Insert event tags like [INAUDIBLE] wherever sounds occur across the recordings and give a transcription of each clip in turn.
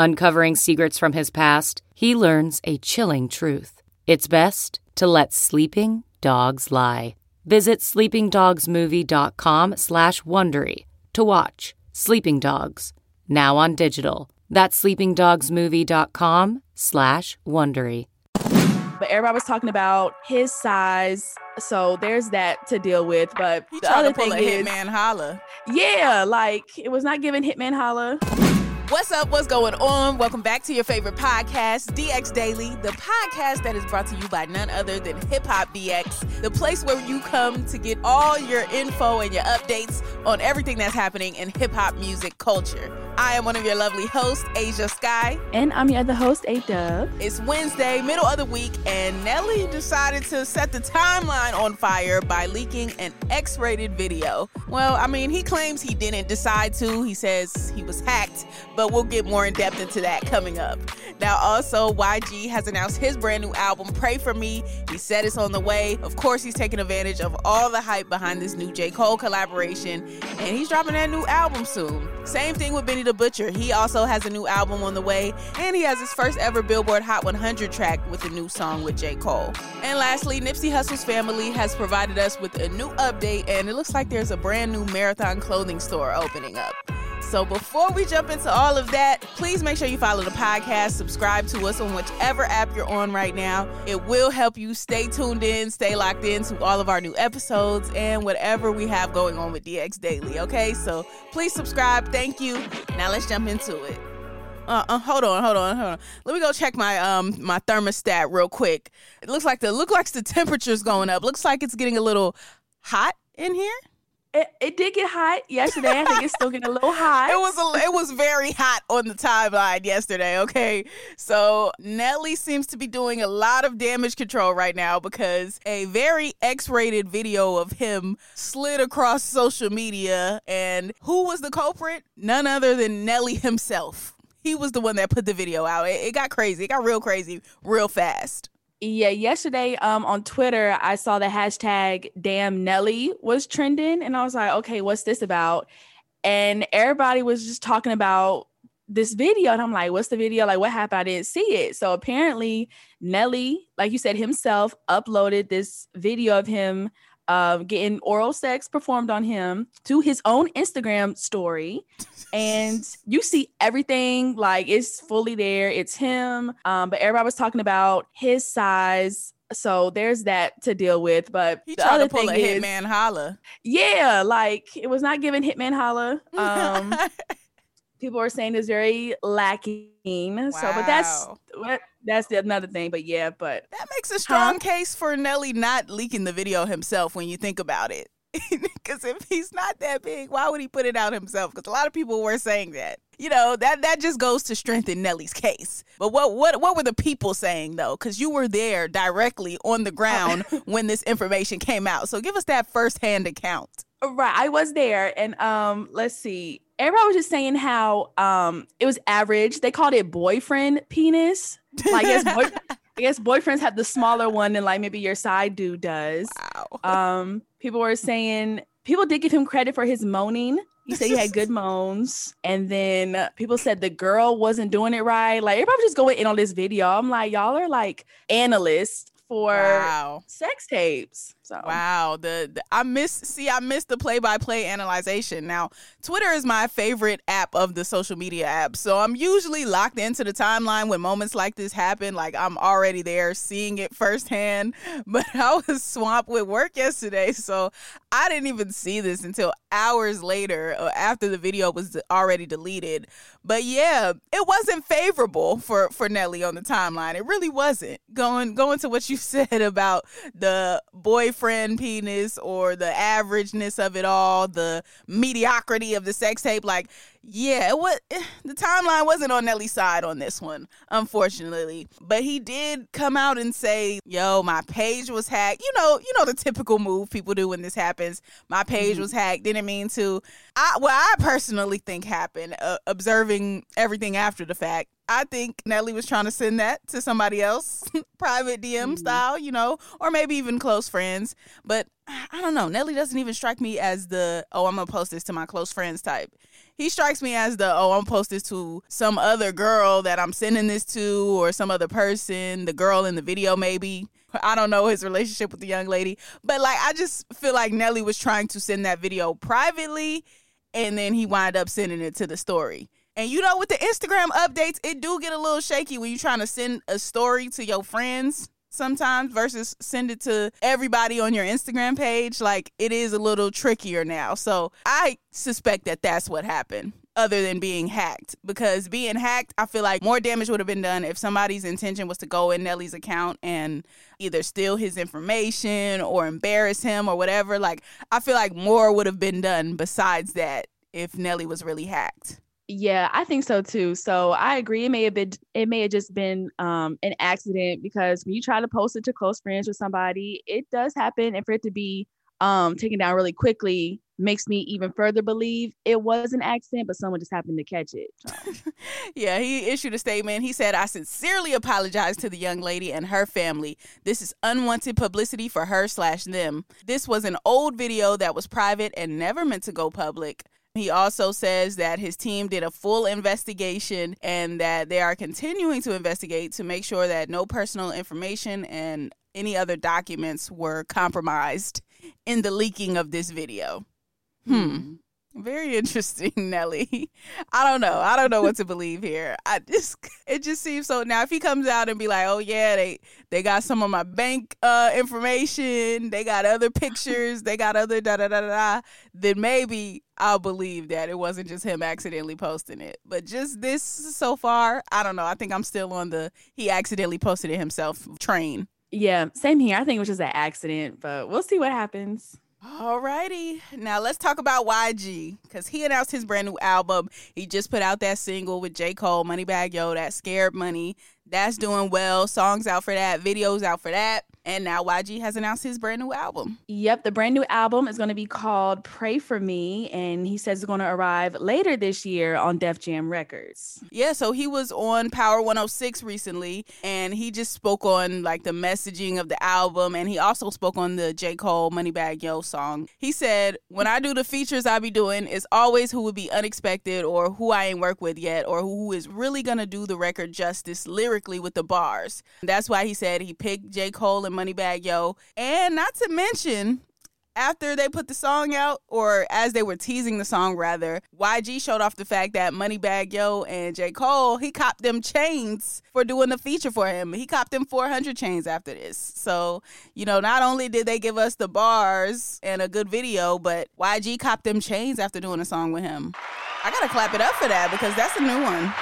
Uncovering secrets from his past, he learns a chilling truth. It's best to let sleeping dogs lie. Visit sleepingdogsmovie.com slash Wondery to watch Sleeping Dogs, now on digital. That's sleepingdogsmovie.com slash Wondery. But everybody was talking about his size, so there's that to deal with. But He the other to pull thing a is, hitman holla. yeah, like it was not giving Hitman Holla. What's up? What's going on? Welcome back to your favorite podcast, DX Daily, the podcast that is brought to you by none other than Hip Hop DX, the place where you come to get all your info and your updates on everything that's happening in hip hop music culture. I am one of your lovely hosts, Ashia Skye. And I'm your other host, A Dub. It's Wednesday, middle of the week, and Nelly decided to set the timeline on fire by leaking an X rated video. Well, I mean, he claims he didn't decide to. He says he was hacked, but we'll get more in depth into that coming up. Now, also, YG has announced his brand new album, Pray For Me. He said it's on the way. Of course, he's taking advantage of all the hype behind this new J. Cole collaboration, and he's dropping that new album soon. Same thing with Benny the Butcher. He also has a new album on the way, and he has his first ever Billboard Hot 100 track with a new song with J. Cole. And lastly, Nipsey Hussle's family has provided us with a new update, and it looks like there's a brand new Marathon clothing store opening up. So before we jump into all of that, please make sure you follow the podcast, subscribe to us on whichever app you're on right now. It will help you stay tuned in, stay locked in to all of our new episodes and whatever we have going on with DX Daily, okay? So please subscribe. Thank you. Now let's jump into it. Uh, uh, hold on, hold on, hold on. Let me go check my um my thermostat real quick. It looks like the look like the temperature's going up. Looks like it's getting a little hot in here. It, it did get hot yesterday. I think it's still getting a little hot. [LAUGHS] It was a, it was very hot on the timeline yesterday. Okay, so Nelly seems to be doing a lot of damage control right now because a very X-rated video of him slid across social media, and who was the culprit? None other than Nelly himself. He was the one that put the video out. It, it got crazy. It got real crazy, real fast. Yeah, yesterday um on Twitter I saw the hashtag damn Nelly was trending and I was like, okay, what's this about? And everybody was just talking about this video and I'm like, what's the video? Like what happened? I didn't see it. So apparently Nelly, like you said himself, uploaded this video of him uh, getting oral sex performed on him to his own Instagram story. And [LAUGHS] you see everything like it's fully there. It's him. Um, but everybody was talking about his size. So there's that to deal with. But He the tried other to pull a is, hitman holla. yeah, like it was not giving Hitman holla. Um, [LAUGHS] people are saying it's very lacking. So, but that's Wow. what that's the another thing. But yeah, but That makes a strong case for Nelly not leaking the video himself when you think about it. [LAUGHS] Because if he's not that big, why would he put it out himself? Because a lot of people were saying that. You know that that just goes to strengthen Nelly's case. But what what what were the people saying though? Because you were there directly on the ground [LAUGHS] when this information came out. So give us that firsthand account. Right, I was there, and um, let's see. Everybody was just saying how um it was average. They called it boyfriend penis. Like, I guess, boy, [LAUGHS] I guess boyfriends have the smaller one than like maybe your side dude does. Wow. Um, people were saying people did give him credit for his moaning. He said he had good [LAUGHS] moans, and then people said the girl wasn't doing it right. Like everybody was just going in on this video. I'm like, y'all are like analysts for Wow. sex tapes. So wow, the, the I miss see I miss the play by play analyzation. Now Twitter is my favorite app of the social media apps, so I'm usually locked into the timeline when moments like this happen. Like I'm already there, seeing it firsthand. [LAUGHS] But I was swamped with work yesterday, so I didn't even see this until hours later, uh, after the video was already deleted. But yeah, it wasn't favorable for for Nelly on the timeline. It really wasn't. Going going to what you [LAUGHS] said about the boyfriend penis or the averageness of it all, the mediocrity of the sex tape. Like, yeah, it was the timeline wasn't on Nelly's side on this one, unfortunately. But he did come out and say, "Yo, my page was hacked." You know, you know the typical move people do when this happens. My page mm-hmm. was hacked. Didn't mean to. I well, I personally think happened. Uh, observing everything after the fact, I think Nelly was trying to send that to somebody else, [LAUGHS] private DM mm-hmm. style, you know, or maybe even close friends. But I don't know. Nelly doesn't even strike me as the, oh, I'm going to post this to my close friends type. He strikes me as the, oh, I'm post this to some other girl that I'm sending this to or some other person, the girl in the video, maybe. I don't know his relationship with the young lady. But like, I just feel like Nelly was trying to send that video privately and then he wind up sending it to the story. And you know, with the Instagram updates, it do get a little shaky when you're trying to send a story to your friends sometimes versus send it to everybody on your Instagram page. Like it is a little trickier now. So I suspect that that's what happened other than being hacked because being hacked i feel like more damage would have been done if somebody's intention was to go in nelly's account and either steal his information or embarrass him or whatever like i feel like more would have been done besides that if nelly was really hacked yeah, I think so too. So I agree. It may have been, it may have just been um, an accident because when you try to post it to close friends with somebody, it does happen. And for it to be um, taken down really quickly makes me even further believe it was an accident, but someone just happened to catch it. [LAUGHS] Yeah, he issued a statement. He said, I sincerely apologize to the young lady and her family. This is unwanted publicity for her slash them. This was an old video that was private and never meant to go public. He also says that his team did a full investigation and that they are continuing to investigate to make sure that no personal information and any other documents were compromised in the leaking of this video. Hmm. Very [LAUGHS] interesting, Nelly. I don't know. I don't know what to believe here. I just it just seems so now if he comes out and be like, "Oh yeah, they they got some of my bank uh information, they got other pictures, they got other da da da da," then maybe I'll believe that it wasn't just him accidentally posting it. But just this so far, I don't know. I think I'm still on the he accidentally posted it himself train. Yeah, same here. I think it was just an accident, but we'll see what happens. Alrighty, now let's talk about YG because he announced his brand new album. He just put out that single with J. Cole, Moneybagg Yo, that Scared Money. That's doing well. Songs out for that, videos out for that. And now YG has announced his brand new album. Yep, the brand new album is going to be called Pray for Me. And he says it's going to arrive later this year on Def Jam Records. Yeah, so he was on Power 106 recently and he just spoke on like the messaging of the album. And he also spoke on the J. Cole Moneybagg Yo song. He said, When I do the features I be doing, it's always who would be unexpected or who I ain't work with yet or who is really going to do the record justice lyrically with the bars. That's why he said he picked J. Cole and Moneybagg Yo. And not to mention, after they put the song out, or as they were teasing the song, rather, YG showed off the fact that Moneybagg Yo and J. Cole, he copped them chains for doing the feature for him. He copped them 400 chains after this. So, you know, not only did they give us the bars and a good video, but YG copped them chains after doing a song with him. I gotta clap it up for that because that's a new one.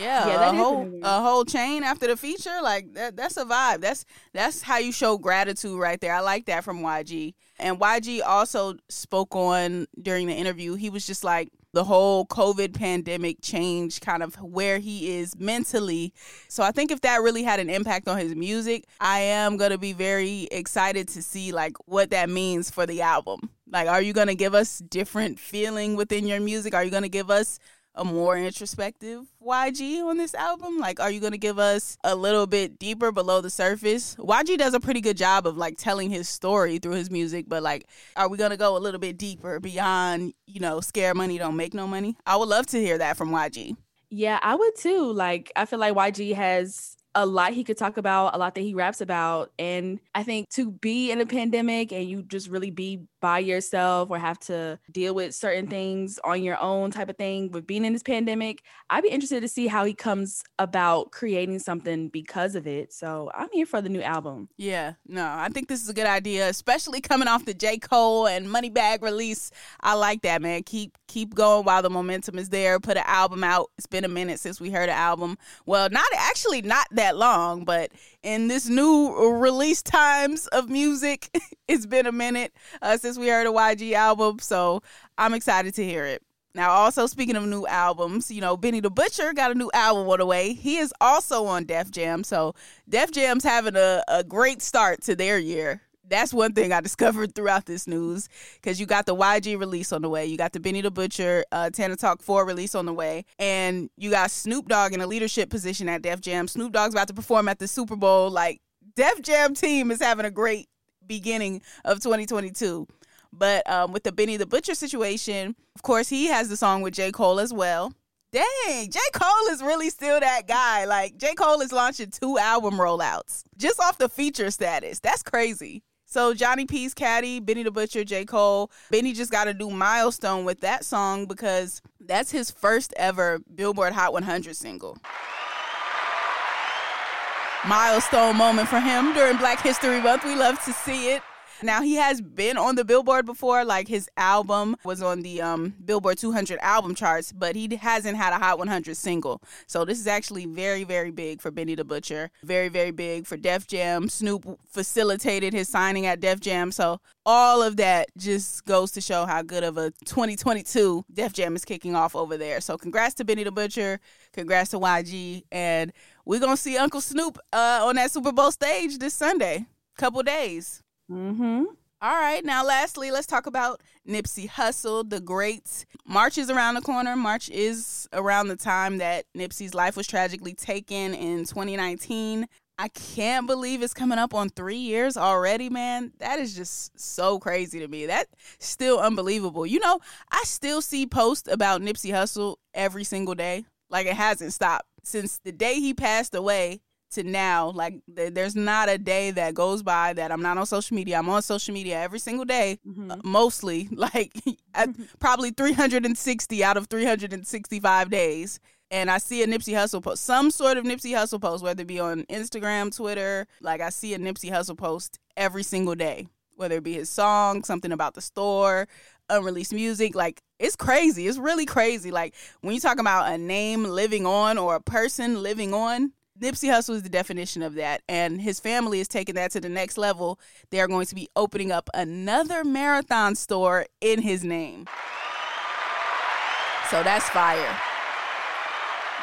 Yeah, yeah a whole a whole chain after the feature, like that that's a vibe. That's that's how you show gratitude right there. I like that from YG. And YG also spoke on during the interview. He was just like the whole COVID pandemic changed kind of where he is mentally. So I think if that really had an impact on his music, I am going to be very excited to see like what that means for the album. Like are you going to give us different feeling within your music? Are you going to give us a more introspective YG on this album? Like, are you going to give us a little bit deeper below the surface? YG does a pretty good job of like telling his story through his music, but like, are we going to go a little bit deeper beyond, you know, scare money, don't make no money? I would love to hear that from YG. Yeah, I would too. Like, I feel like YG has a lot he could talk about, a lot that he raps about. And I think to be in a pandemic and you just really be by yourself or have to deal with certain things on your own type of thing with being in this pandemic, I'd be interested to see how he comes about creating something because of it. So I'm here for the new album. Yeah, no, I think this is a good idea, especially coming off the J. Cole and Moneybagg release. I like that, man. Keep keep going while the momentum is there. Put an album out. It's been a minute since we heard an album. Well, not actually not that long, but in this new release times of music, [LAUGHS] it's been a minute uh, since we heard a YG album. So I'm excited to hear it. Now, also speaking of new albums, you know, Benny the Butcher got a new album on the way. He is also on Def Jam. So Def Jam's having a, a great start to their year that's one thing I discovered throughout this news because you got the YG release on the way, you got the Benny the Butcher uh, Tana Talk 4 release on the way, and you got Snoop Dogg in a leadership position at Def Jam. Snoop Dogg's about to perform at the Super Bowl. Like, Def Jam team is having a great beginning of 2022. But um, with the Benny the Butcher situation, of course, he has the song with J. Cole as well. Dang, J. Cole is really still that guy. Like, J. Cole is launching two album rollouts just off the feature status. That's crazy. So Johnny P's Caddy, Benny the Butcher, J. Cole. Benny just got a new milestone with that song because that's his first ever Billboard Hot 100 single. Milestone moment for him during Black History Month. We love to see it. Now he has been on the Billboard before, like his album was on the um, Billboard 200 album charts, but he hasn't had a Hot 100 single. So this is actually very, very big for Benny the Butcher. Very, very big for Def Jam. Snoop facilitated his signing at Def Jam, so all of that just goes to show how good of a 2022 Def Jam is kicking off over there. So congrats to Benny the Butcher. Congrats to YG, and we're gonna see Uncle Snoop uh, on that Super Bowl stage this Sunday. Couple days. Mm-hmm. All right, now lastly, let's talk about Nipsey Hussle, the great. March is around the corner. March is around the time that Nipsey's life was tragically taken in 2019. I can't believe it's coming up on three years already, man. That is just so crazy to me. That's still unbelievable. You know, I still see posts about Nipsey Hussle every single day. Like it hasn't stopped. Since the day he passed away, to now like th- there's not a day that goes by that i'm not on social media. I'm on social media every single day mm-hmm. uh, mostly [LAUGHS] like [LAUGHS] probably 360 out of 365 days. And i see a nipsey hussle post some sort of nipsey hussle post whether it be on instagram twitter like i see a nipsey hussle post every single day whether it be his song something about the store unreleased music like it's crazy. It's really crazy. Like when you talk about a name living on or a person living on Nipsey Hussle is the definition of that, and his family is taking that to the next level. They are going to be opening up another marathon store in his name. So that's fire.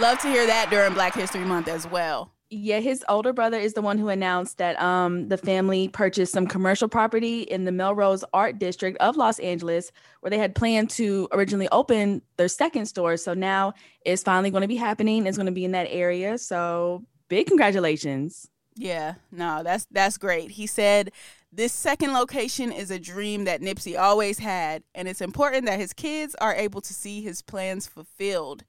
Love to hear that during Black History Month as well. Yeah, his older brother is the one who announced that um, the family purchased some commercial property in the Melrose Art District of Los Angeles, where they had planned to originally open their second store. So now it's finally going to be happening. It's going to be in that area. So big congratulations. Yeah, no, that's that's great. He said this second location is a dream that Nipsey always had, and it's important that his kids are able to see his plans fulfilled.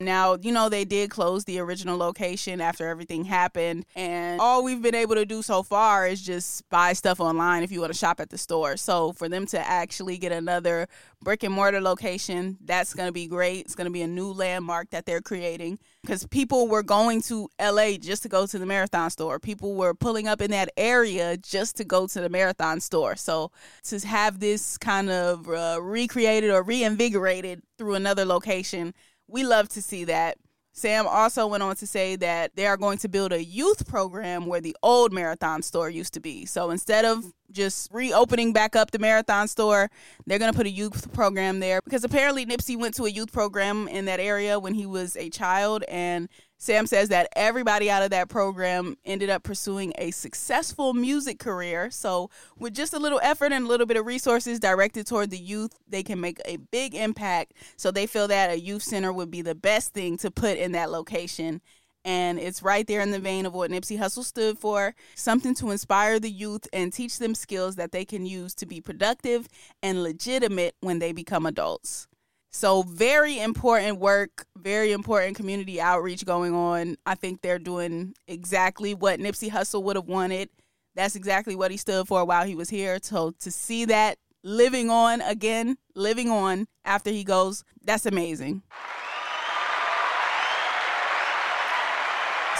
Now, you know, they did close the original location after everything happened. And all we've been able to do so far is just buy stuff online if you want to shop at the store. So for them to actually get another brick and mortar location, that's going to be great. It's going to be a new landmark that they're creating because people were going to LA just to go to the marathon store. People were pulling up in that area just to go to the marathon store. So to have this kind of uh, recreated or reinvigorated through another location we love to see that. Sam also went on to say that they are going to build a youth program where the old marathon store used to be. So instead of just reopening back up the marathon store, they're going to put a youth program there because apparently Nipsey went to a youth program in that area when he was a child and Sam says that everybody out of that program ended up pursuing a successful music career. So, with just a little effort and a little bit of resources directed toward the youth, they can make a big impact. So, they feel that a youth center would be the best thing to put in that location. And it's right there in the vein of what Nipsey Hussle stood for something to inspire the youth and teach them skills that they can use to be productive and legitimate when they become adults. So, very important work, very important community outreach going on. I think they're doing exactly what Nipsey Hussle would have wanted. That's exactly what he stood for while he was here. So, to see that living on again, living on after he goes, that's amazing.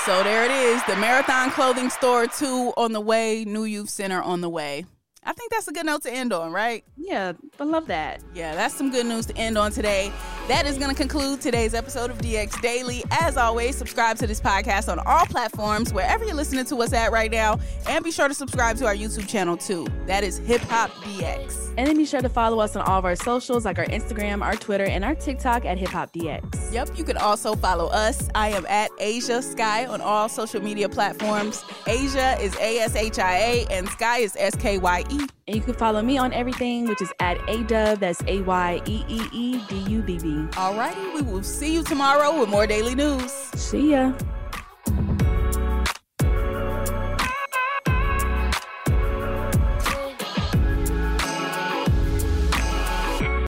So there it is, the Marathon Clothing Store 2 on the way, New Youth Center on the way. I think that's a good note to end on, right? Yeah, I love that. Yeah, that's some good news to end on today. That is going to conclude today's episode of DX Daily. As always, subscribe to this podcast on all platforms, wherever you're listening to us at right now. And be sure to subscribe to our YouTube channel too. That is Hip Hop DX. And then be sure to follow us on all of our socials, like our Instagram, our Twitter, and our TikTok at Hip Hop DX. Yep, you can also follow us. I am at Ashia Skye on all social media platforms. Ashia is A S H I A, and Skye is S K Y E. And you can follow me on everything, which is at ADUB. That's A Y E E E D U B B. Alrighty, we will see you tomorrow with more daily news. See ya.